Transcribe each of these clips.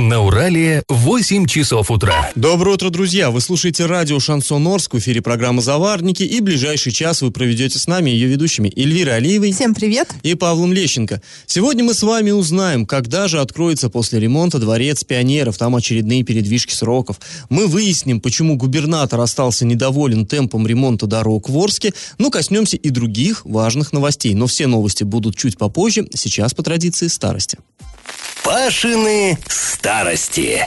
На Урале 8 часов утра. Доброе утро, друзья! Вы слушаете радио «Шансон Орск» в эфире программы «Заварники» и ближайший час вы проведете с нами ее ведущими Эльвирой Алиевой Всем привет! и Павлом Лещенко. Сегодня мы с вами узнаем, когда же откроется после ремонта дворец пионеров, там очередные передвижки сроков. Мы выясним, почему губернатор остался недоволен темпом ремонта дорог в Орске, ну, коснемся и других важных новостей. Но все новости будут чуть попозже, сейчас по традиции старости. Пашины старости.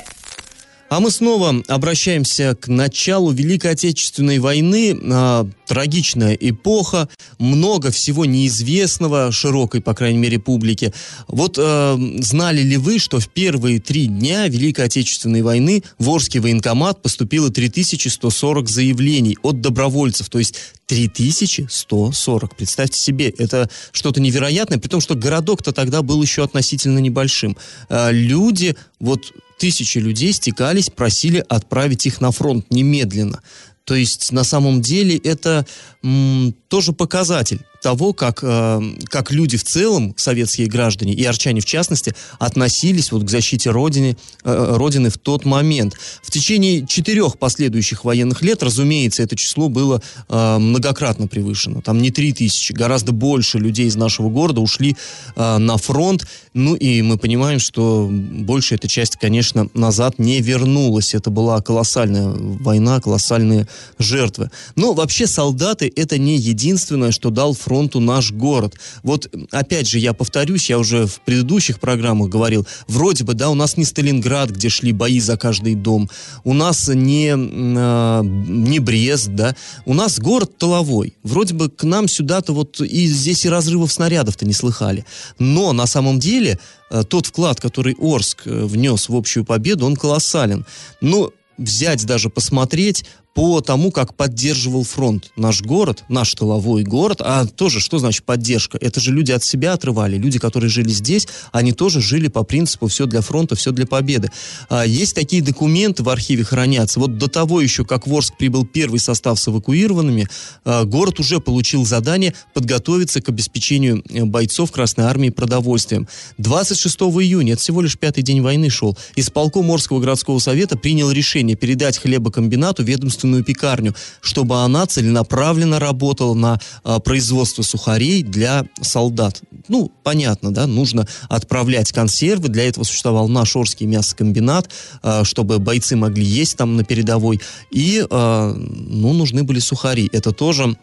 А мы снова обращаемся к началу Великой Отечественной войны. А, трагичная эпоха, много всего неизвестного широкой, по крайней мере, публике. Вот э, знали ли вы, что в первые три дня Великой Отечественной войны в Орский военкомат поступило 3140 заявлений от добровольцев, то есть 3140. Представьте себе, это что-то невероятное, при том, что городок-то тогда был еще относительно небольшим. Э, люди, вот тысячи людей стекались, просили отправить их на фронт немедленно. То есть на самом деле это м, тоже показатель того, как, э, как люди в целом, советские граждане и арчане в частности, относились вот к защите Родины, э, Родины в тот момент. В течение четырех последующих военных лет, разумеется, это число было э, многократно превышено. Там не три тысячи, гораздо больше людей из нашего города ушли э, на фронт. Ну и мы понимаем, что большая эта часть, конечно, назад не вернулась. Это была колоссальная война, колоссальные жертвы. Но вообще солдаты это не единственное, что дал фронт фронту наш город. Вот, опять же, я повторюсь, я уже в предыдущих программах говорил, вроде бы, да, у нас не Сталинград, где шли бои за каждый дом, у нас не, э, не Брест, да, у нас город тыловой. Вроде бы к нам сюда-то вот и здесь и разрывов снарядов-то не слыхали. Но на самом деле э, тот вклад, который Орск э, внес в общую победу, он колоссален. Ну, взять даже посмотреть по тому, как поддерживал фронт наш город, наш тыловой город, а тоже, что значит поддержка? Это же люди от себя отрывали, люди, которые жили здесь, они тоже жили по принципу все для фронта, все для победы. А, есть такие документы в архиве хранятся. Вот до того еще, как в Орск прибыл первый состав с эвакуированными, а, город уже получил задание подготовиться к обеспечению э, бойцов Красной Армии продовольствием. 26 июня, это всего лишь пятый день войны шел, исполком Орского городского совета принял решение передать хлебокомбинату ведомству собственную пекарню, чтобы она целенаправленно работала на а, производство сухарей для солдат. Ну, понятно, да, нужно отправлять консервы, для этого существовал наш Орский мясокомбинат, а, чтобы бойцы могли есть там на передовой, и, а, ну, нужны были сухари. Это тоже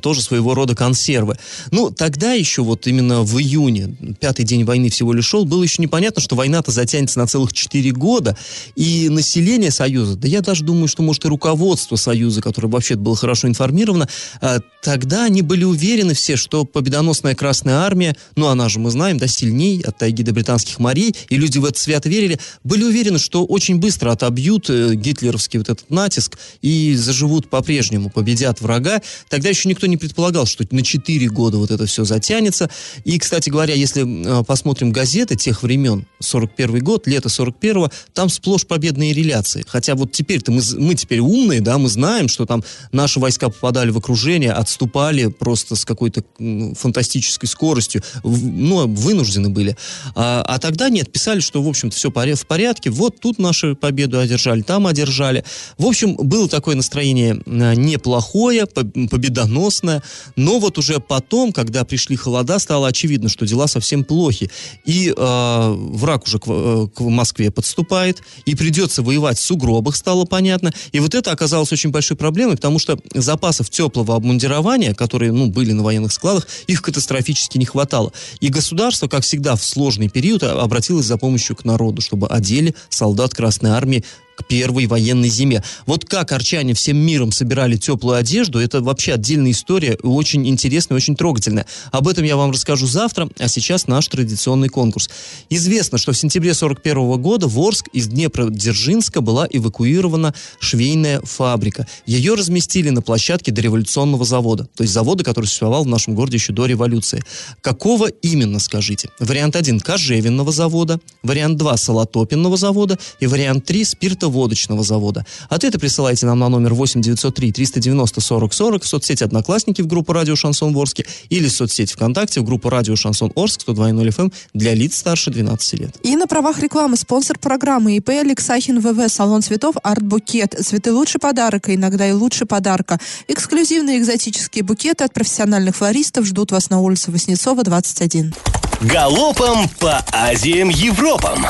тоже своего рода консервы. Ну, тогда еще вот именно в июне, пятый день войны всего лишь шел, было еще непонятно, что война-то затянется на целых четыре года, и население Союза, да я даже думаю, что, может, и руководство Союза, которое вообще было хорошо информировано, э, тогда они были уверены все, что победоносная Красная Армия, ну, она же, мы знаем, да, сильней от тайги до британских морей, и люди в это свято верили, были уверены, что очень быстро отобьют э, гитлеровский вот этот натиск и заживут по-прежнему, победят врага. Тогда еще никто не предполагал, что на 4 года вот это все затянется. И, кстати говоря, если э, посмотрим газеты тех времен, 41 год, лето 41-го, там сплошь победные реляции. Хотя вот теперь-то мы, мы теперь умные, да, мы знаем, что там наши войска попадали в окружение, отступали просто с какой-то фантастической скоростью, ну, вынуждены были. А, а тогда нет, писали, что, в общем-то, все в порядке, вот тут нашу победу одержали, там одержали. В общем, было такое настроение э, неплохое, победоносное, сносная. Но вот уже потом, когда пришли холода, стало очевидно, что дела совсем плохи. И э, враг уже к, э, к Москве подступает, и придется воевать в сугробах, стало понятно. И вот это оказалось очень большой проблемой, потому что запасов теплого обмундирования, которые ну, были на военных складах, их катастрофически не хватало. И государство, как всегда в сложный период, обратилось за помощью к народу, чтобы одели солдат Красной Армии к первой военной зиме. Вот как арчане всем миром собирали теплую одежду, это вообще отдельная история, очень интересная, очень трогательная. Об этом я вам расскажу завтра, а сейчас наш традиционный конкурс. Известно, что в сентябре 41 года в Орск из Днепродзержинска была эвакуирована швейная фабрика. Ее разместили на площадке дореволюционного завода, то есть завода, который существовал в нашем городе еще до революции. Какого именно, скажите? Вариант 1 – кожевенного завода, вариант 2 – солотопенного завода и вариант 3 – спиртового водочного завода. Ответы присылайте нам на номер 8 903 390 40 40 в соцсети «Одноклассники» в группу «Радио Шансон Орске» или в соцсети ВКонтакте в группу «Радио Шансон Орск» 102.0 FM для лиц старше 12 лет. И на правах рекламы спонсор программы ИП Алексахин ВВ, салон цветов Арт Букет. Цветы лучший подарок, а иногда и лучше подарка. Эксклюзивные экзотические букеты от профессиональных флористов ждут вас на улице Воснецова, 21. Галопом по Азиям Европам!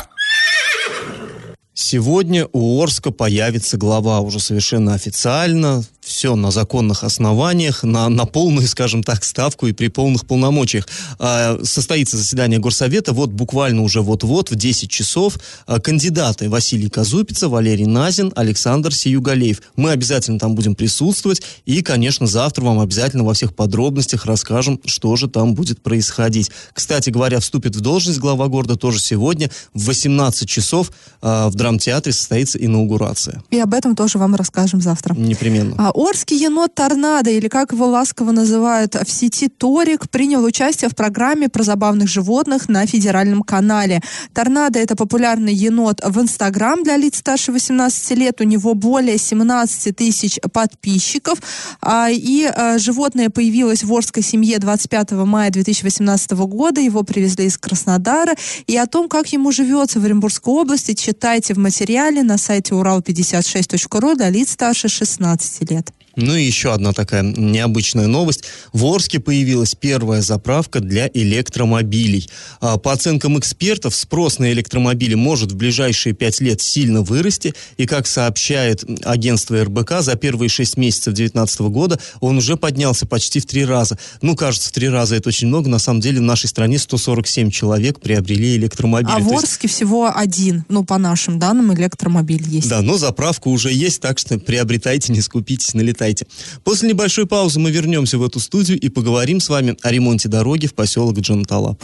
Сегодня у Орска появится глава уже совершенно официально все на законных основаниях, на, на полную, скажем так, ставку и при полных полномочиях. А, состоится заседание Горсовета, вот буквально уже вот-вот в 10 часов а, кандидаты Василий Казупица, Валерий Назин, Александр Сиюгалеев. Мы обязательно там будем присутствовать и, конечно, завтра вам обязательно во всех подробностях расскажем, что же там будет происходить. Кстати говоря, вступит в должность глава города тоже сегодня в 18 часов а, в драмтеатре состоится инаугурация. И об этом тоже вам расскажем завтра. Непременно. А, Орский енот Торнадо, или как его ласково называют в сети Торик, принял участие в программе про забавных животных на федеральном канале. Торнадо – это популярный енот в Инстаграм для лиц старше 18 лет. У него более 17 тысяч подписчиков. А, и а, животное появилось в Орской семье 25 мая 2018 года. Его привезли из Краснодара. И о том, как ему живется в Оренбургской области, читайте в материале на сайте урал56.ру для лиц старше 16 лет. Ну и еще одна такая необычная новость. В Орске появилась первая заправка для электромобилей. А, по оценкам экспертов, спрос на электромобили может в ближайшие пять лет сильно вырасти. И, как сообщает агентство РБК, за первые шесть месяцев 2019 года он уже поднялся почти в три раза. Ну, кажется, в три раза это очень много. На самом деле в нашей стране 147 человек приобрели электромобили. А в Орске есть... всего один, ну, по нашим данным, электромобиль есть. Да, но заправка уже есть, так что приобретайте, не скупитесь, налетайте сайте. После небольшой паузы мы вернемся в эту студию и поговорим с вами о ремонте дороги в поселок Джанталап.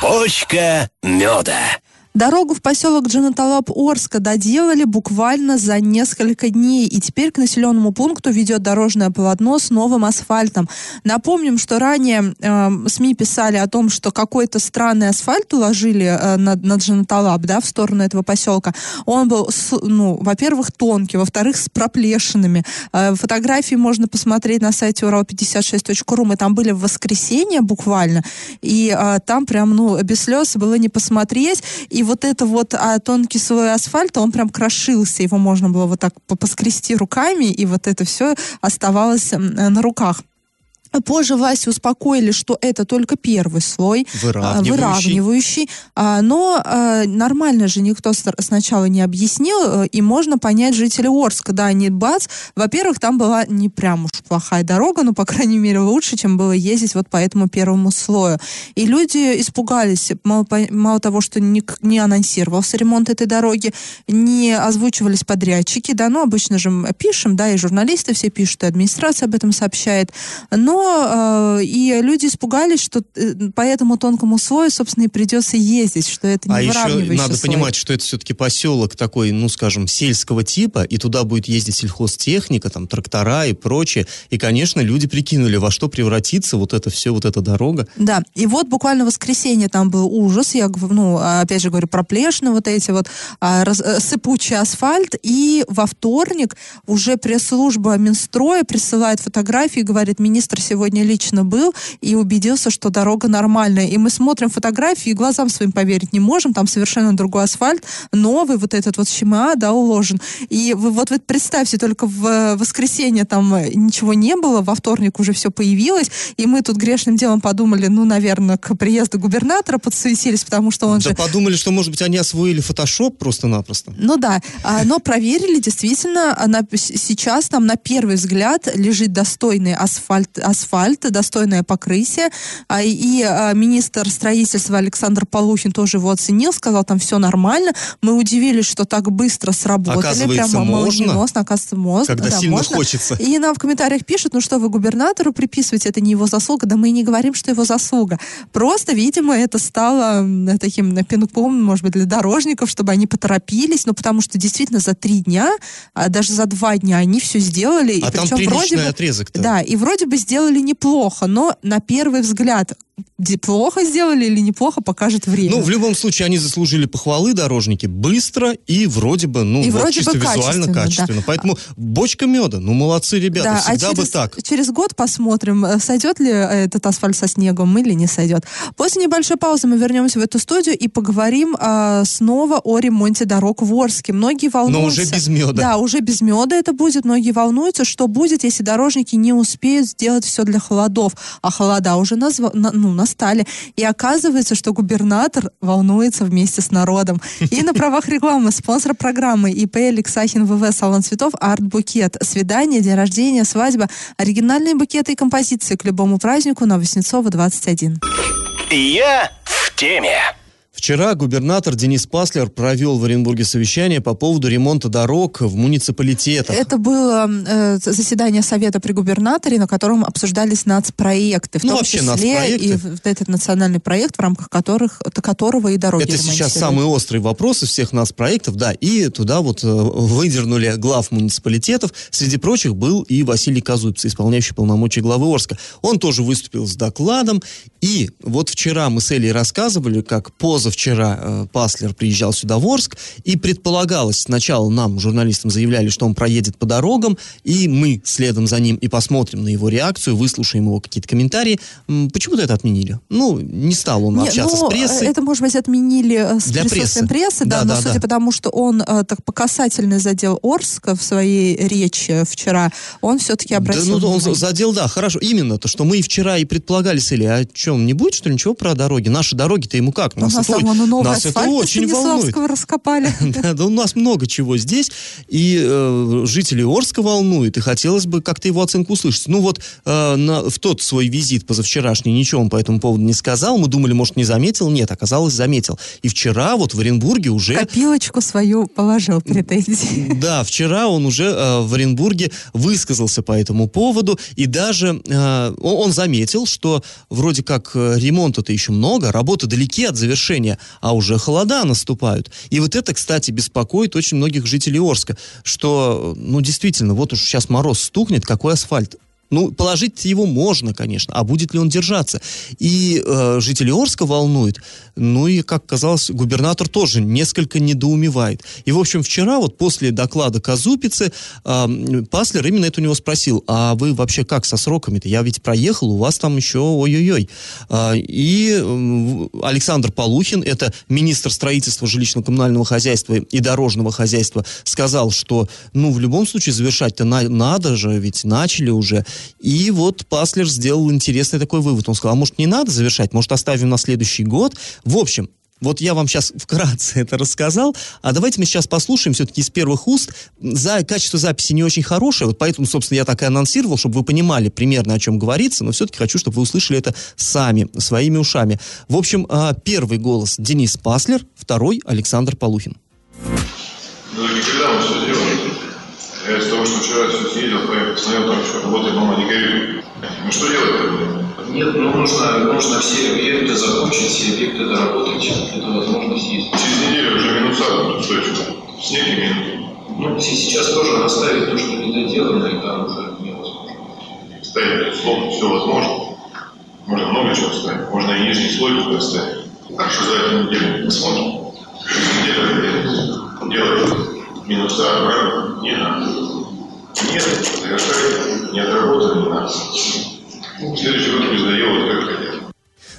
Почка меда. Дорогу в поселок Джанаталап Орска доделали буквально за несколько дней, и теперь к населенному пункту ведет дорожное полотно с новым асфальтом. Напомним, что ранее э, СМИ писали о том, что какой-то странный асфальт уложили э, на, на Джанаталап, да, в сторону этого поселка. Он был, с, ну, во-первых, тонкий, во-вторых, с проплешинами. Э, фотографии можно посмотреть на сайте урал56.ру. Мы там были в воскресенье буквально, и э, там прям, ну, без слез было не посмотреть. И и вот это вот а, тонкий слой асфальта, он прям крошился, его можно было вот так поскрести руками, и вот это все оставалось на руках. Позже власти успокоили, что это только первый слой, выравнивающий, выравнивающий. Но э, нормально же никто сначала не объяснил, э, и можно понять жителей Орска, да, не бац. Во-первых, там была не прям уж плохая дорога, но, по крайней мере, лучше, чем было ездить вот по этому первому слою. И люди испугались, мало, мало того, что не, не анонсировался ремонт этой дороги, не озвучивались подрядчики, да, ну, обычно же мы пишем, да, и журналисты все пишут, и администрация об этом сообщает, но э, и люди испугались, что э, по этому тонкому слою, собственно, и придется ездить, что это не А еще надо слой. понимать, что это все-таки поселок такой, ну, скажем, сельского типа, и туда будет ездить сельхозтехника, там, трактора и прочее. И, конечно, люди прикинули, во что превратится вот это все, вот эта дорога. Да, и вот буквально в воскресенье там был ужас, я, ну, опять же говорю, проплешины вот эти вот, а, раз, э, сыпучий асфальт, и во вторник уже пресс-служба Минстроя присылает фотографии, говорит, министр сегодня лично был и убедился, что дорога нормальная. И мы смотрим фотографии и глазам своим поверить не можем. Там совершенно другой асфальт, новый, вот этот вот щема, да, уложен. И вы вот вы представьте, только в воскресенье там ничего не было, во вторник уже все появилось, и мы тут грешным делом подумали, ну, наверное, к приезду губернатора подсуетились, потому что он да же... подумали, что, может быть, они освоили фотошоп просто-напросто. Ну да, а, но проверили, действительно, она сейчас там на первый взгляд лежит достойный асфальт, асфальт асфальт, достойное покрытие. А, и а, министр строительства Александр Полухин тоже его оценил, сказал, там все нормально. Мы удивились, что так быстро сработали. Оказывается, Прямо можно? Оказывается, можно. Когда да, сильно можно. хочется. И нам в комментариях пишут, ну что вы губернатору приписываете, это не его заслуга. Да мы и не говорим, что его заслуга. Просто, видимо, это стало таким пинком, может быть, для дорожников, чтобы они поторопились, ну потому что действительно за три дня, а даже за два дня они все сделали. А и там причем вроде бы, отрезок -то. Да, и вроде бы сделали сделали неплохо, но на первый взгляд плохо сделали или неплохо, покажет время. Ну, в любом случае, они заслужили похвалы, дорожники, быстро и вроде бы, ну, И вот вроде чисто бы визуально качественно, да. качественно. Поэтому бочка меда, ну, молодцы ребята, Да, а всегда бы через, так. через год посмотрим, э, сойдет ли э, этот асфальт со снегом или не сойдет. После небольшой паузы мы вернемся в эту студию и поговорим а, снова о ремонте дорог в Орске. Многие волнуются. Но уже без меда. Да, уже без меда это будет. Многие волнуются, что будет, если дорожники не успеют сделать все для холодов. А холода уже назва- на- ну, настали. И оказывается, что губернатор волнуется вместе с народом. И на правах рекламы спонсор программы ИП Алексахин ВВ Салон цветов Арт Букет. Свидание, день рождения, свадьба, оригинальные букеты и композиции к любому празднику на Васнецова 21. Я в теме. Вчера губернатор Денис Паслер провел в Оренбурге совещание по поводу ремонта дорог в муниципалитетах. Это было э, заседание совета при губернаторе, на котором обсуждались нацпроекты, в Ну, том вообще числе нацпроекты. и вот этот национальный проект, в рамках которых, которого и дороги Это сейчас самый острый вопрос из всех нас проектов, да, и туда вот э, выдернули глав муниципалитетов. Среди прочих был и Василий Казубец, исполняющий полномочия главы Орска. Он тоже выступил с докладом, и вот вчера мы с Элей рассказывали, как позавчера э, Паслер приезжал сюда в Орск, и предполагалось, сначала нам, журналистам, заявляли, что он проедет по дорогам, и мы следом за ним и посмотрим на его реакцию, выслушаем его какие-то комментарии. Почему-то это отменили. Ну, не стал он Не, общаться ну, с прессой. Это, может быть, отменили э, с Для присутствием прессы. прессы, да, Да, но да, судя да. по тому, что он э, так по касательной задел Орска в своей речи вчера, он все-таки обратил Да, ну, он задел, да, хорошо. Именно то, что мы и вчера и предполагали с Элей, а чем, не будет, что ли, ничего про дороги? Наши дороги-то ему как? Нас это, там вон и новый нас это очень волнует. Раскопали. Да, у нас много чего здесь, и э, жители Орска волнует, и хотелось бы как-то его оценку услышать. Ну вот э, на- в тот свой визит позавчерашний ничего он по этому поводу не сказал, мы думали, может, не заметил, нет, оказалось, заметил. И вчера вот в Оренбурге уже... Копилочку свою положил претензии. Да, вчера он уже э, в Оренбурге высказался по этому поводу, и даже э, он, заметил, что вроде как ремонта-то еще много, работы далеки от завершения, а уже холода наступают. И вот это, кстати, беспокоит очень многих жителей Орска, что, ну, действительно, вот уж сейчас мороз стукнет, какой асфальт. Ну, положить его можно, конечно, а будет ли он держаться? И э, жители Орска волнует, ну и, как казалось, губернатор тоже несколько недоумевает. И, в общем, вчера вот после доклада Казупицы э, Паслер именно это у него спросил, а вы вообще как со сроками-то? Я ведь проехал, у вас там еще ой-ой-ой. А, и э, Александр Полухин, это министр строительства жилищно-коммунального хозяйства и дорожного хозяйства, сказал, что, ну, в любом случае завершать-то на- надо же, ведь начали уже. И вот Паслер сделал интересный такой вывод. Он сказал, а может не надо завершать, может оставим на следующий год. В общем, вот я вам сейчас вкратце это рассказал, а давайте мы сейчас послушаем все-таки из первых уст. За качество записи не очень хорошее, вот поэтому, собственно, я так и анонсировал, чтобы вы понимали примерно, о чем говорится, но все-таки хочу, чтобы вы услышали это сами, своими ушами. В общем, а, первый голос Денис Паслер, второй Александр Полухин. Ну и когда мы все делаем? Я из того, что вчера все съездил, посмотрел, там еще работает мама не горит. Ну что делать? Нет, ну нужно, нужно все объекты закончить, все объекты доработать. Это возможность есть. Через неделю уже минуса будут устойчивы. Снег и минус. Ну, сейчас тоже оставить то, что не доделано, это уже невозможно. Ставить, безусловно, все возможно. Можно много чего ставить. Можно и нижний слой туда ставить. Хорошо, за эту неделю посмотрим. Через неделю делать минуса, правильно? Не надо. Нет, завершать не надо. В следующий год пусть доделают, как хотят.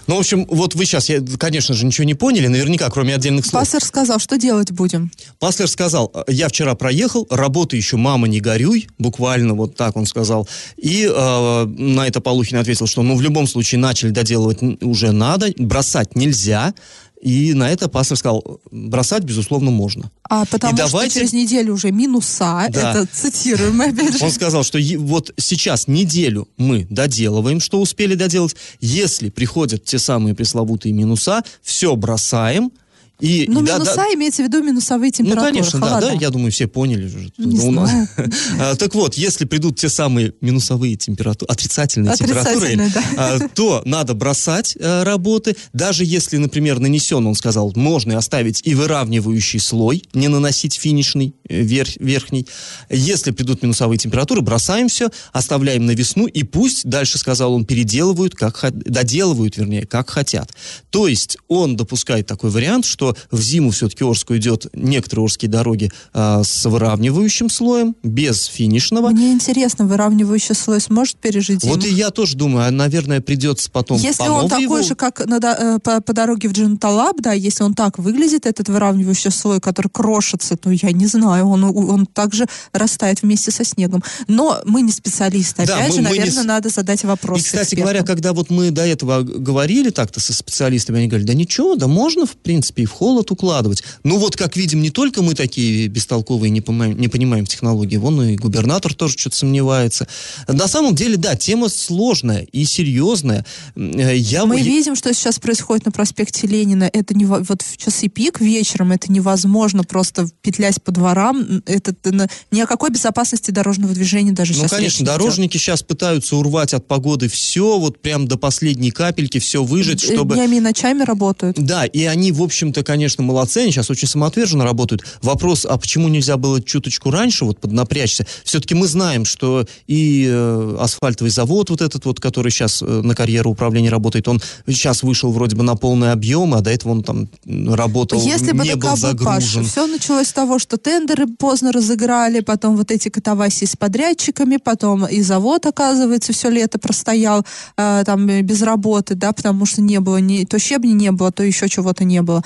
Ну, в общем, вот вы сейчас, я, конечно же, ничего не поняли, наверняка, кроме отдельных слов. Пастор сказал, что делать будем. Паслер сказал, я вчера проехал, работы еще, мама, не горюй, буквально вот так он сказал. И э, на это Полухин ответил, что ну в любом случае начали доделывать уже надо, бросать нельзя. И на это Паслер сказал, бросать, безусловно, можно. А потому И что давайте- через неделю уже минуса, Да. это цитируем опять же. Он сказал, что вот сейчас неделю мы доделываем, что успели доделать. Если приходят те самые пресловутые минуса, все бросаем И, Ну, да, минуса да, имеется в виду минусовые ну, температуры. конечно, да, холода. да, я думаю, все поняли. уже. Не Ну, знаю. а, Так вот, если придут те самые минусовые температуры, отрицательные температуры, Отрицательные, да. а, то надо бросать а, работы. Даже если, например, нанесен, он сказал, можно и оставить и выравнивающий слой, не наносить финишный, э, верх- верхний. Если придут минусовые температуры, бросаем все, оставляем на весну, и пусть, дальше сказал он, переделывают, как, доделывают, вернее, как хотят. То есть он допускает такой вариант, что в зиму все-таки Орск идет некоторые Орские дороги а, с выравнивающим слоем, без финишного. Мне интересно, выравнивающий слой сможет пережить зиму? Вот и я тоже думаю, а, наверное, придется потом Если по он такой его- же, как на э, по, по дороге в Джинталаб, да, если он так выглядит, этот выравнивающий слой, который крошится, то я не знаю, он, он также растает вместе со снегом. Но мы не специалисты. Да, Опять мы- же, мы не наверное, с- надо задать вопрос И, кстати экспертам. говоря, когда вот мы до этого говорили так-то со специалистами, они говорили, да ничего, да можно, в принципе, и в холод укладывать. Ну вот, как видим, не только мы такие бестолковые, не понимаем, не понимаем технологии, вон и губернатор тоже что-то сомневается. На самом деле, да, тема сложная и серьезная. Э, Я, Мы я- видим, что сейчас происходит на проспекте Ленина. Это не во- вот в часы пик вечером это невозможно просто петлять по дворам. Это ни о какой безопасности дорожного движения даже Ну, сейчас конечно, речь не идет. дорожники сейчас пытаются урвать от погоды все, вот прям до последней капельки все выжать, чтобы... Днями и ночами работают. Да, и они, в общем-то, конечно, молодцы, они сейчас очень самоотверженно работают. Вопрос, а почему нельзя было чуточку раньше вот поднапрячься? Все-таки мы знаем, что и э, асфальтовый завод вот этот вот, который сейчас э, на карьеру управления работает, он сейчас вышел вроде бы на полный объем, а до этого он там работал, Если бы не был такая Паша, загружен. все началось с того, что тендеры поздно разыграли, потом вот эти катавасии с подрядчиками, потом и завод, оказывается, все лето простоял э, там без работы, да, потому что не было, ни, то щебня не было, то еще чего-то не было.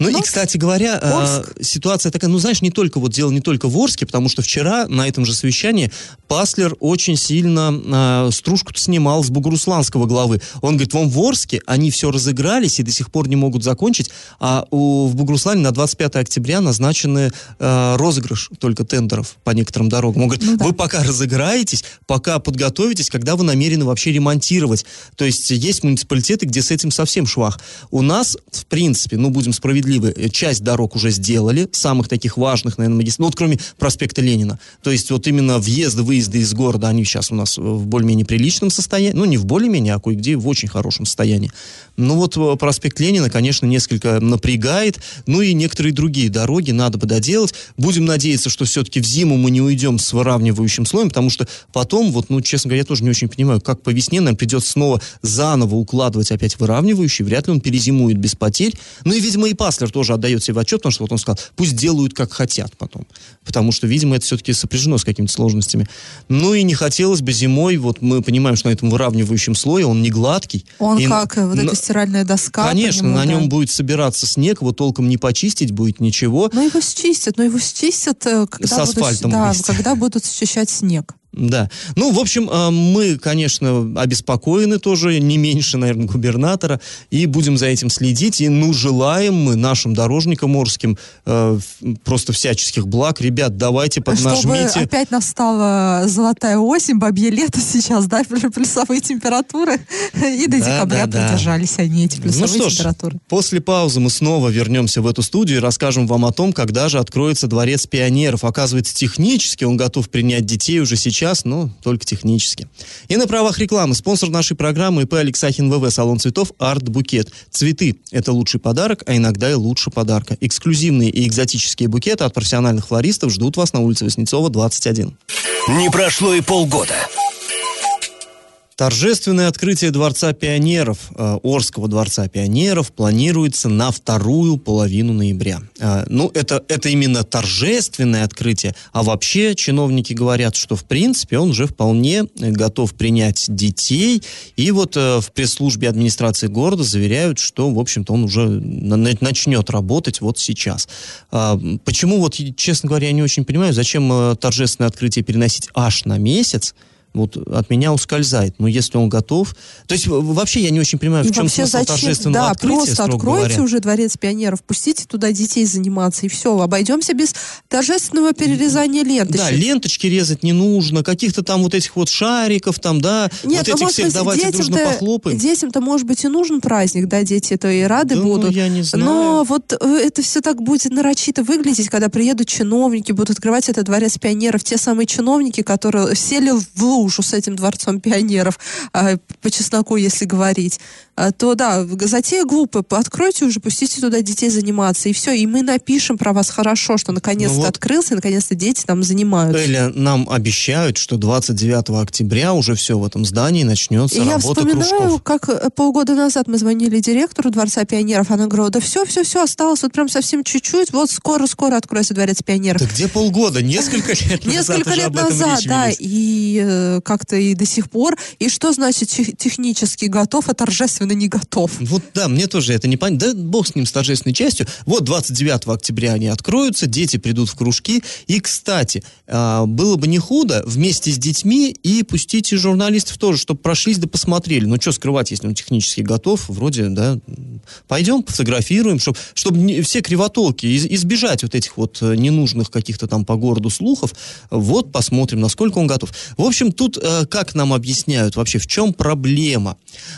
Ну, Ну, и, кстати говоря, э, Орск. ситуация такая, ну, знаешь, не только, вот дело не только в Орске, потому что вчера на этом же совещании Паслер очень сильно э, стружку снимал с Бугурусланского главы. Он говорит, вон в Орске они все разыгрались и до сих пор не могут закончить, а у, в Бугуруслане на 25 октября назначены э, розыгрыш только тендеров по некоторым дорогам. Он говорит, Ну да. вы пока разыграетесь, пока подготовитесь, когда вы намерены вообще ремонтировать. То есть есть муниципалитеты, где с этим совсем швах. У нас, в принципе, ну, будем справедливы, э, часть дорог уже сделали, самых таких важных, наверное, магистралей, ну, вот кроме проспекта Ленина. То есть вот именно въезды, выезды из города, они сейчас у нас в более-менее приличном состоянии, ну, не в более-менее, а кое-где в очень хорошем состоянии. Ну, вот э, проспект Ленина, конечно, несколько напрягает, ну, и некоторые другие дороги надо бы доделать. Будем надеяться, что все-таки в зиму мы не уйдем с выравнивающим слоем, потому что потом, вот, ну, честно говоря, я тоже не очень понимаю, как по весне нам придется снова заново укладывать опять выравнивающий, вряд ли он перезимует без потерь. Ну и, видимо, и Паслер тоже отдает себе отчет, потому что вот он сказал, пусть делают как хотят потом. Потому что, видимо, это все-таки сопряжено с какими-то сложностями. Ну и не хотелось бы зимой, вот мы понимаем, что на этом выравнивающем слое он не гладкий. Он И как э, вот на- эта стиральная доска. Конечно, нему, на да. нем будет собираться снег, его толком не почистить будет ничего. Ну его счистят, но его счистят, э, когда, С будут, асфальтом да, когда будут счищать снег. Да. Ну, в общем, э, мы, конечно, обеспокоены тоже, не меньше, наверное, губернатора, и будем за этим следить. И, ну, желаем мы нашим дорожникам орским э, просто всяческих благ. Ребят, давайте Чтобы поднажмите. опять настала золотая осень, бабье лето сейчас, да, плюсовые температуры. И до Да, декабря да, да. продержались они, эти Ну плюсовые что ж, температуры. после паузы мы снова вернемся в эту студию и расскажем вам о том, когда же откроется Дворец пионеров. Оказывается, технически он готов принять детей уже сейчас, но только технически. И на правах рекламы спонсор нашей программы ИП Алексахин ВВ салон цветов Арт Букет. Цветы – это лучший подарок, а иногда и лучше подарка. Эксклюзивные и экзотические букеты от профессиональных флористов ждут вас на улице Васнецова, 21. Не прошло и полгода. Торжественное открытие Дворца пионеров, э, Орского Дворца пионеров, планируется на вторую половину ноября. Э, ну, это, это именно торжественное открытие, а вообще чиновники говорят, что, в принципе, он уже вполне готов принять детей, и вот э, в пресс-службе администрации города заверяют, что, в общем-то, он уже на- на- начнет работать вот сейчас. Почему, вот, честно говоря, я не очень понимаю, зачем торжественное открытие переносить аж на месяц, вот от меня ускользает. Но если он готов... То есть вообще я не очень понимаю, в чем вообще смысл зачем? торжественного Да, открытия, просто откройте говоря. уже дворец пионеров, пустите туда детей заниматься, и все. Обойдемся без торжественного перерезания ленточек. Да, ленточки резать не нужно, каких-то там вот этих вот шариков, там, да, Нет, вот ну, этих всех быть, давайте дружно детям-то- похлопаем. Детям-то, может быть, и нужен праздник, да, дети-то и рады Да, ну, будут. я не знаю. Но вот э, это все так будет нарочито выглядеть, когда приедут чиновники, будут открывать этот дворец пионеров. Те самые чиновники, которые сели в лужу с этим дворцом пионеров, а, по чесноку, если говорить, а, то да, затея глупая. Откройте уже, пустите туда детей заниматься, и все. И мы напишем про вас хорошо, что наконец-то Ну вот. открылся, и наконец-то дети там занимаются. Эля, нам обещают, что 29 октября уже все в этом здании начнется И я работа вспоминаю, кружков. как э, полгода назад мы звонили директору Дворца пионеров, она говорила, да все, все, все, осталось вот прям совсем чуть-чуть, вот скоро-скоро откроется Дворец пионеров. Да где полгода? Несколько лет назад Несколько лет назад, да, и э, как-то и до сих пор. И что значит тех- технически готов, а торжественно не готов? Вот да, мне тоже это не понятно. Да бог с ним, с торжественной частью. Вот 29 октября они откроются, дети придут в кружки. И, кстати, а, было бы не худо вместе с детьми и пустить и журналистов тоже, чтобы прошлись да посмотрели. Ну, что скрывать, если он технически готов, вроде, да. Пойдем, пофотографируем, чтобы, чтобы все кривотолки, из- избежать вот этих вот э, ненужных каких-то там по городу слухов. Вот посмотрим, насколько он готов. В общем, тут, э, как нам объясняют вообще, в чем проблема?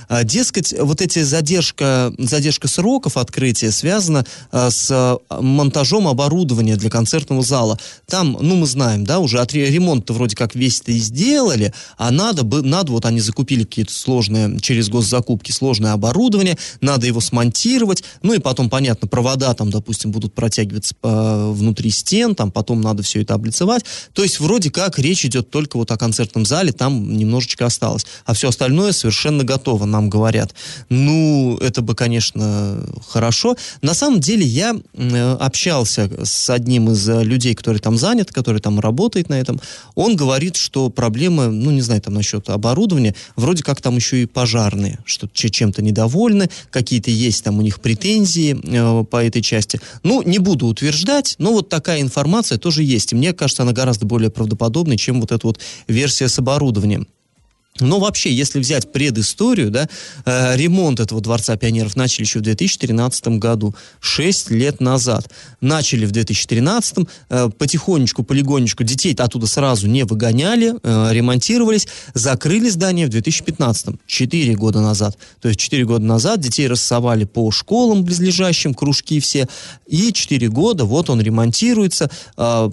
А, Дескать, вот эти задержка, задержка сроков открытия связана а, с монтажом оборудования для концертного зала. Там, ну, мы знаем, да, уже от ре- ремонт-то вроде как весь-то и сделали, а надо, бы, надо вот они закупили какие-то сложные, через госзакупки сложное оборудование, надо его смонтировать, ну и потом, понятно, провода там, допустим, будут протягиваться по- внутри стен, там потом надо все это облицевать. То есть вроде как речь идет только вот о концертном зале, там немножечко осталось. А все остальное совершенно готово, нам говорят. Ну, это бы, конечно, хорошо. На самом деле я э, общался с одним из э, людей, который там занят, который там работает на этом. Он говорит, что проблемы, ну, не знаю, там насчет оборудования, вроде как там еще и пожарные, что че- чем-то недовольны, какие-то есть там у них претензии э, по этой части. Ну, не буду утверждать, но вот такая информация тоже есть. И мне кажется, она гораздо более правдоподобной, чем вот эта вот версия с оборудованием. Но вообще, если взять предысторию, да, э, ремонт этого Дворца пионеров начали еще в 2013 году, 6 лет назад. Начали в 2013, э, потихонечку, полигонечку, детей оттуда сразу не выгоняли, э, ремонтировались, закрыли здание в 2015, 4 года назад. То есть 4 года назад детей рассовали по школам близлежащим, кружки все, и 4 года вот он ремонтируется, э,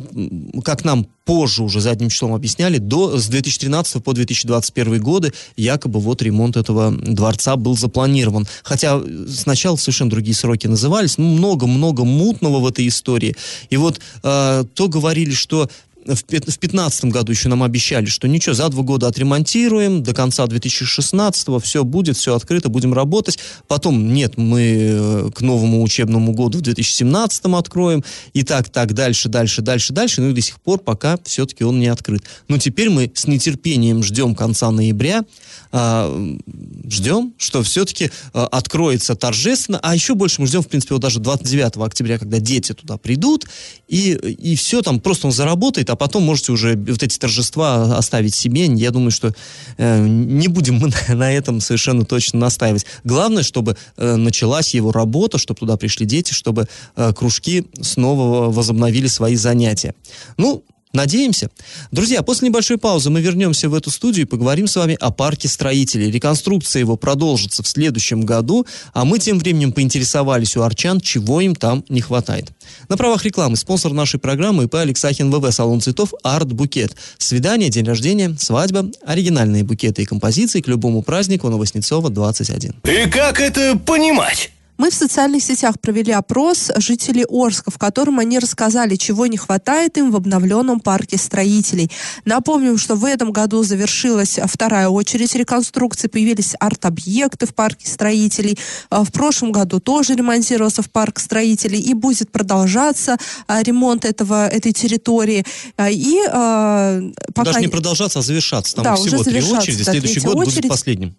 как нам позже уже задним числом объясняли, до, с 2013 по 2021 годы якобы вот ремонт этого дворца был запланирован. Хотя э, сначала совершенно другие сроки назывались, ну, много-много мутного в этой истории. И вот э, то говорили, что в пят- в 2015 году еще нам обещали, что ничего, за два года отремонтируем, до конца 2016 все будет, все открыто, будем работать. Потом, нет, мы э, к новому учебному году в 2017 откроем. И так, так, дальше, дальше, дальше, дальше. Ну и до сих пор пока все-таки он не открыт. Но теперь мы с нетерпением ждем конца ноября, а, м, ждем, что все-таки а, откроется торжественно, а еще больше мы ждем, в принципе, вот даже 29 октября, когда дети туда придут, и, и все там, просто он заработает, а потом можете уже вот эти торжества оставить себе. Я думаю, что э, не будем мы на, этом совершенно точно настаивать. Главное, чтобы э, началась его работа, чтобы туда пришли дети, чтобы э, кружки снова возобновили свои занятия. Ну, Надеемся. Друзья, после небольшой паузы мы вернемся в эту студию и поговорим с вами о парке строителей. Реконструкция его продолжится в следующем году, а мы тем временем поинтересовались у арчан, чего им там не хватает. На правах рекламы спонсор нашей программы ИП Алексахин ВВ, салон цветов Арт Букет. Свидание, день рождения, свадьба, оригинальные букеты и композиции к любому празднику Новоснецова 21. И как это понимать? Мы в социальных сетях провели опрос жителей Орска, в котором они рассказали, чего не хватает им в обновленном парке строителей. Напомним, что в этом году завершилась вторая очередь реконструкции, появились арт-объекты в парке строителей. А В прошлом году тоже ремонтировался в парк строителей и будет продолжаться а, ремонт этого, этой территории. А, И пока... Даже не продолжаться, а завершаться. Там Да, всего уже три очереди, следующий год будет очередь. последним.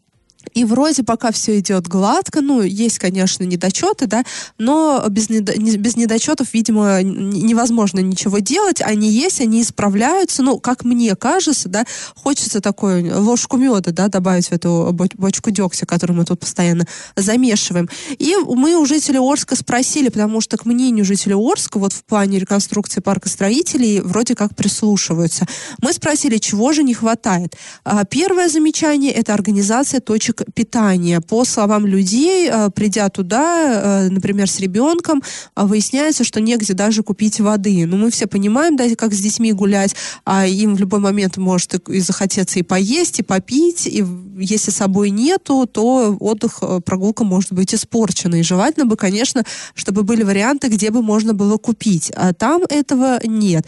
И вроде пока все идет гладко, ну, есть, конечно, недочеты, да, но без, недо, без недочетов, видимо, невозможно ничего делать. Они есть, они исправляются. Ну, как мне кажется, да, хочется такой ложку меда, да, добавить в эту бочку дегтя, которую мы тут постоянно замешиваем. И мы у жителей Орска спросили, потому что, к мнению жителей Орска, вот в плане реконструкции парка строителей вроде как прислушиваются. Мы спросили, чего же не хватает. А, первое замечание – это организация точек питания. По словам людей, а, придя туда, а, например, с ребенком, выясняется, что негде даже купить воды. Ну, мы все понимаем, да, как с детьми гулять, а им в любой момент может и захотеться и поесть, и попить, и если с собой нету, то отдых, прогулка может быть испорчена. И желательно бы, конечно, чтобы были варианты, где бы можно было купить. А там этого нет.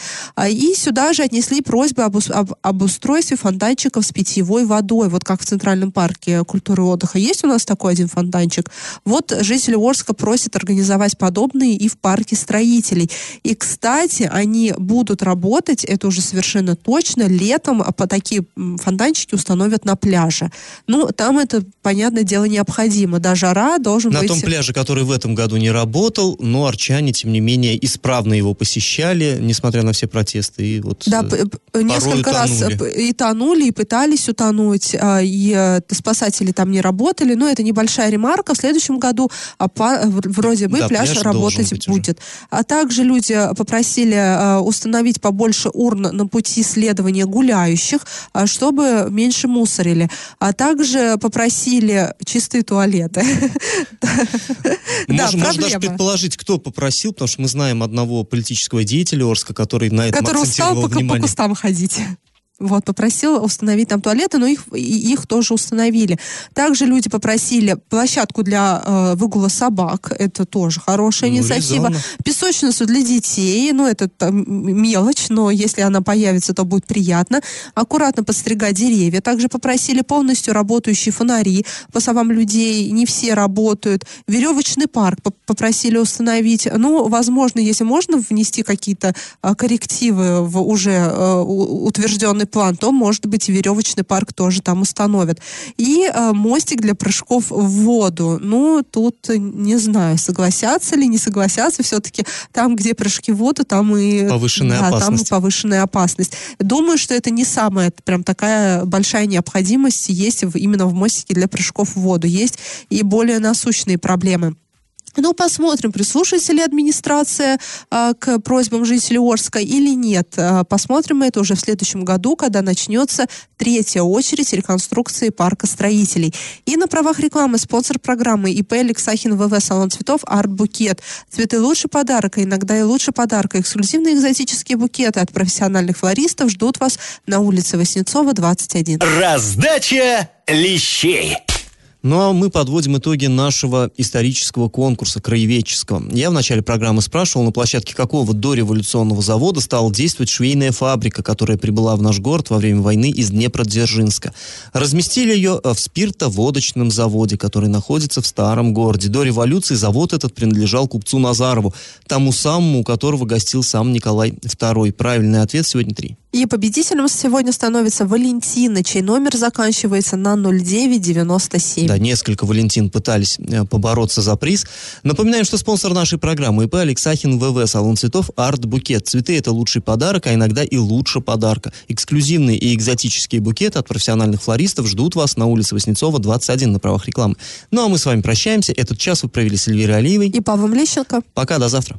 И сюда же отнесли просьбы об, об, об устройстве фонтанчиков с питьевой водой, вот как в Центральном парке культуры отдыха. Есть у нас такой один фонтанчик? Вот жители Орска просят организовать подобные и в парке строителей. И, кстати, они будут работать, это уже совершенно точно, летом по такие фонтанчики установят на пляже. Ну, там это, понятное дело, необходимо. Да, жара должен на быть... На том пляже, который в этом году не работал, но арчане, тем не менее, исправно его посещали, несмотря на все протесты. И вот да, э, несколько раз и тонули, и пытались утонуть, а, и э, спасатели там не работали, но это небольшая ремарка. В следующем году а, вроде бы да, пляж, пляж работать будет. Уже. А также люди попросили а, установить побольше урн на пути следования гуляющих, чтобы меньше мусорили. А также попросили чистые туалеты. Можем даже предположить, кто попросил, потому что мы знаем одного политического деятеля Орска, который на этом который устал по кустам ходить. Вот, попросил установить там туалеты, но их, их тоже установили. Также люди попросили площадку для э, выгула собак. Это тоже хорошая ну, инициатива. Резонно. Песочницу для детей. Ну, это там, мелочь, но если она появится, то будет приятно. Аккуратно подстригать деревья. Также попросили полностью работающие фонари. По словам людей, не все работают. Веревочный парк попросили установить. Ну, возможно, если можно внести какие-то э, коррективы в уже э, утвержденный определенный план, то, может быть, веревочный парк тоже там установят. И э, мостик для прыжков в воду. Ну, тут не знаю, согласятся ли, не согласятся. Все-таки там, где прыжки в воду, там и... Повышенная да, опасность. там повышенная опасность. Думаю, что это не самая прям такая большая необходимость есть в, именно в мостике для прыжков в воду. Есть и более насущные проблемы. Ну, посмотрим, прислушается ли администрация а, к просьбам жителей Орска или нет. А, посмотрим это уже в следующем году, когда начнется третья очередь реконструкции парка строителей. И на правах рекламы спонсор программы ИП Алексахин ВВ Салон цветов Арт Букет. Цветы лучший подарок, а иногда и лучше подарка. Эксклюзивные экзотические букеты от профессиональных флористов ждут вас на улице Васнецова, 21. Раздача лещей. Ну а мы подводим итоги нашего исторического конкурса краеведческого. Я в начале программы спрашивал, на площадке какого дореволюционного завода стала действовать швейная фабрика, которая прибыла в наш город во время войны из Днепродзержинска. Разместили ее в спиртоводочном заводе, который находится в старом городе. До революции завод этот принадлежал купцу Назарову, тому самому, у которого гостил сам Николай II. Правильный ответ сегодня три. И победителем сегодня становится Валентина, чей номер заканчивается на 0997. Да, несколько Валентин пытались э, побороться за приз. Напоминаем, что спонсор нашей программы ИП Алексахин ВВ, салон цветов Арт Букет. Цветы это лучший подарок, а иногда и лучше подарка. Эксклюзивные и экзотические букеты от профессиональных флористов ждут вас на улице Васнецова, 21 на правах рекламы. Ну а мы с вами прощаемся. Этот час вы провели с Эльвирой Алиевой и Павлом Лещенко. Пока, до завтра.